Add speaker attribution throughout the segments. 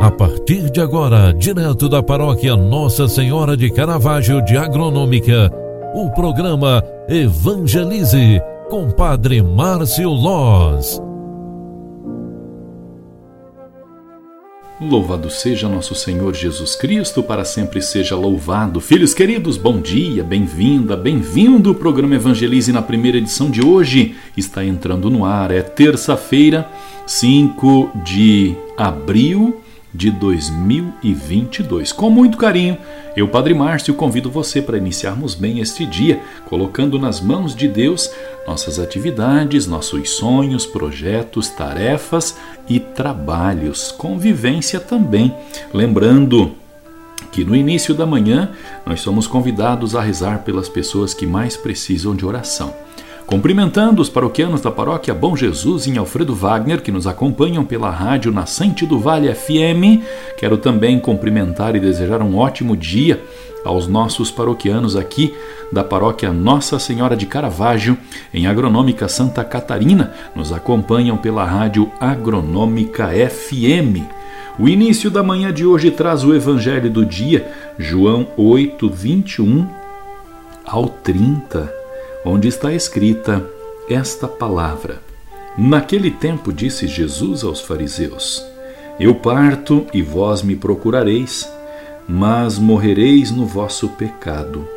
Speaker 1: A partir de agora, direto da paróquia Nossa Senhora de Caravaggio de Agronômica, o programa Evangelize com Padre Márcio Loz.
Speaker 2: Louvado seja nosso Senhor Jesus Cristo, para sempre seja louvado. Filhos queridos, bom dia, bem-vinda, bem-vindo. O programa Evangelize na primeira edição de hoje está entrando no ar. É terça-feira, 5 de abril de 2022. Com muito carinho, eu, Padre Márcio, convido você para iniciarmos bem este dia, colocando nas mãos de Deus nossas atividades, nossos sonhos, projetos, tarefas e trabalhos, convivência também. Lembrando que no início da manhã nós somos convidados a rezar pelas pessoas que mais precisam de oração. Cumprimentando os paroquianos da paróquia Bom Jesus em Alfredo Wagner, que nos acompanham pela rádio Nascente do Vale FM, quero também cumprimentar e desejar um ótimo dia aos nossos paroquianos aqui da paróquia Nossa Senhora de Caravaggio, em Agronômica Santa Catarina, nos acompanham pela rádio Agronômica FM. O início da manhã de hoje traz o evangelho do dia, João 8, 21 ao 30 onde está escrita esta palavra. Naquele tempo disse Jesus aos fariseus: Eu parto e vós me procurareis, mas morrereis no vosso pecado.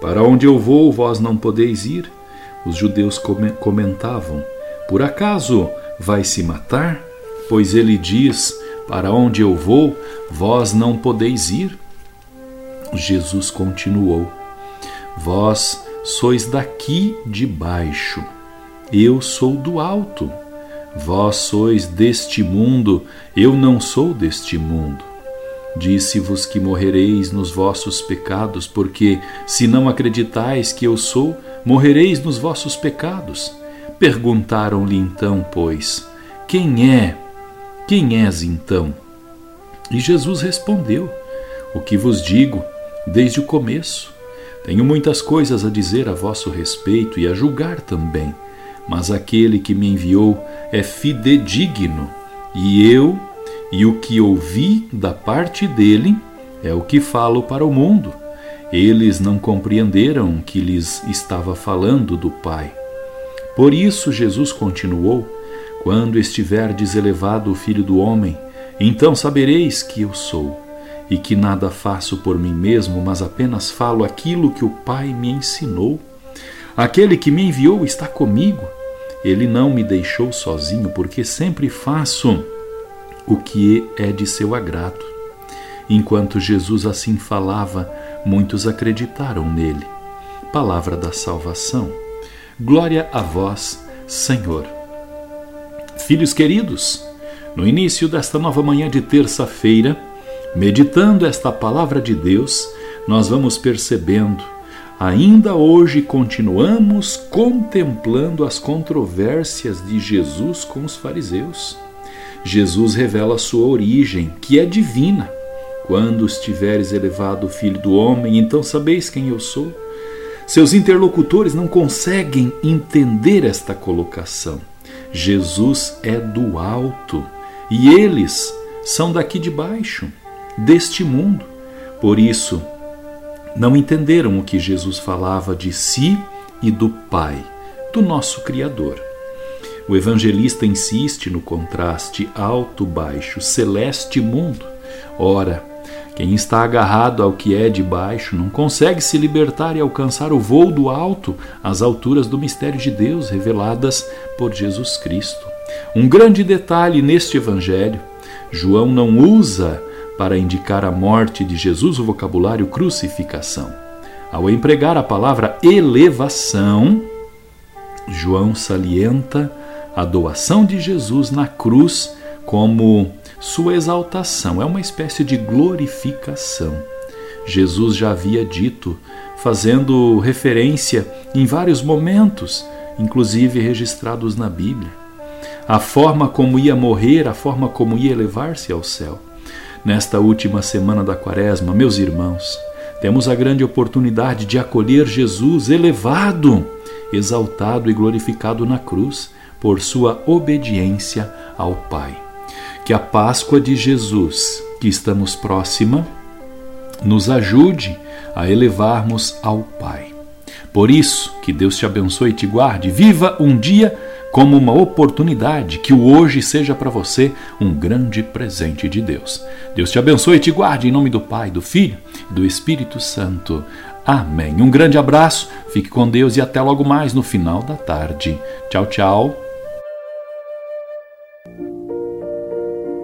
Speaker 2: Para onde eu vou, vós não podeis ir. Os judeus comentavam: Por acaso vai se matar? Pois ele diz: Para onde eu vou, vós não podeis ir. Jesus continuou: Vós sois daqui de baixo, eu sou do alto. Vós sois deste mundo, eu não sou deste mundo. Disse-vos que morrereis nos vossos pecados, porque, se não acreditais que eu sou, morrereis nos vossos pecados. Perguntaram-lhe então, pois, quem é? Quem és então? E Jesus respondeu: O que vos digo desde o começo. Tenho muitas coisas a dizer a vosso respeito e a julgar também, mas aquele que me enviou é fidedigno, e eu e o que ouvi da parte dele é o que falo para o mundo. Eles não compreenderam que lhes estava falando do Pai. Por isso Jesus continuou: Quando estiverdes elevado o Filho do Homem, então sabereis que eu sou e que nada faço por mim mesmo, mas apenas falo aquilo que o Pai me ensinou. Aquele que me enviou está comigo. Ele não me deixou sozinho, porque sempre faço o que é de seu agrado. Enquanto Jesus assim falava, muitos acreditaram nele. Palavra da salvação. Glória a vós, Senhor. Filhos queridos, no início desta nova manhã de terça-feira, Meditando esta palavra de Deus, nós vamos percebendo, ainda hoje continuamos contemplando as controvérsias de Jesus com os fariseus. Jesus revela sua origem, que é divina. Quando estiveres elevado Filho do Homem, então sabeis quem eu sou. Seus interlocutores não conseguem entender esta colocação. Jesus é do alto e eles são daqui de baixo deste mundo. Por isso, não entenderam o que Jesus falava de si e do Pai, do nosso Criador. O evangelista insiste no contraste alto-baixo, celeste-mundo. Ora, quem está agarrado ao que é de baixo não consegue se libertar e alcançar o voo do alto, às alturas do mistério de Deus reveladas por Jesus Cristo. Um grande detalhe neste evangelho: João não usa para indicar a morte de Jesus o vocabulário crucificação. Ao empregar a palavra elevação, João salienta a doação de Jesus na cruz como sua exaltação, é uma espécie de glorificação. Jesus já havia dito, fazendo referência em vários momentos, inclusive registrados na Bíblia, a forma como ia morrer, a forma como ia elevar-se ao céu. Nesta última semana da Quaresma, meus irmãos, temos a grande oportunidade de acolher Jesus elevado, exaltado e glorificado na cruz por sua obediência ao Pai. Que a Páscoa de Jesus, que estamos próxima, nos ajude a elevarmos ao Pai. Por isso, que Deus te abençoe e te guarde. Viva um dia como uma oportunidade, que o hoje seja para você um grande presente de Deus. Deus te abençoe e te guarde em nome do Pai, do Filho e do Espírito Santo. Amém. Um grande abraço, fique com Deus e até logo mais no final da tarde. Tchau, tchau.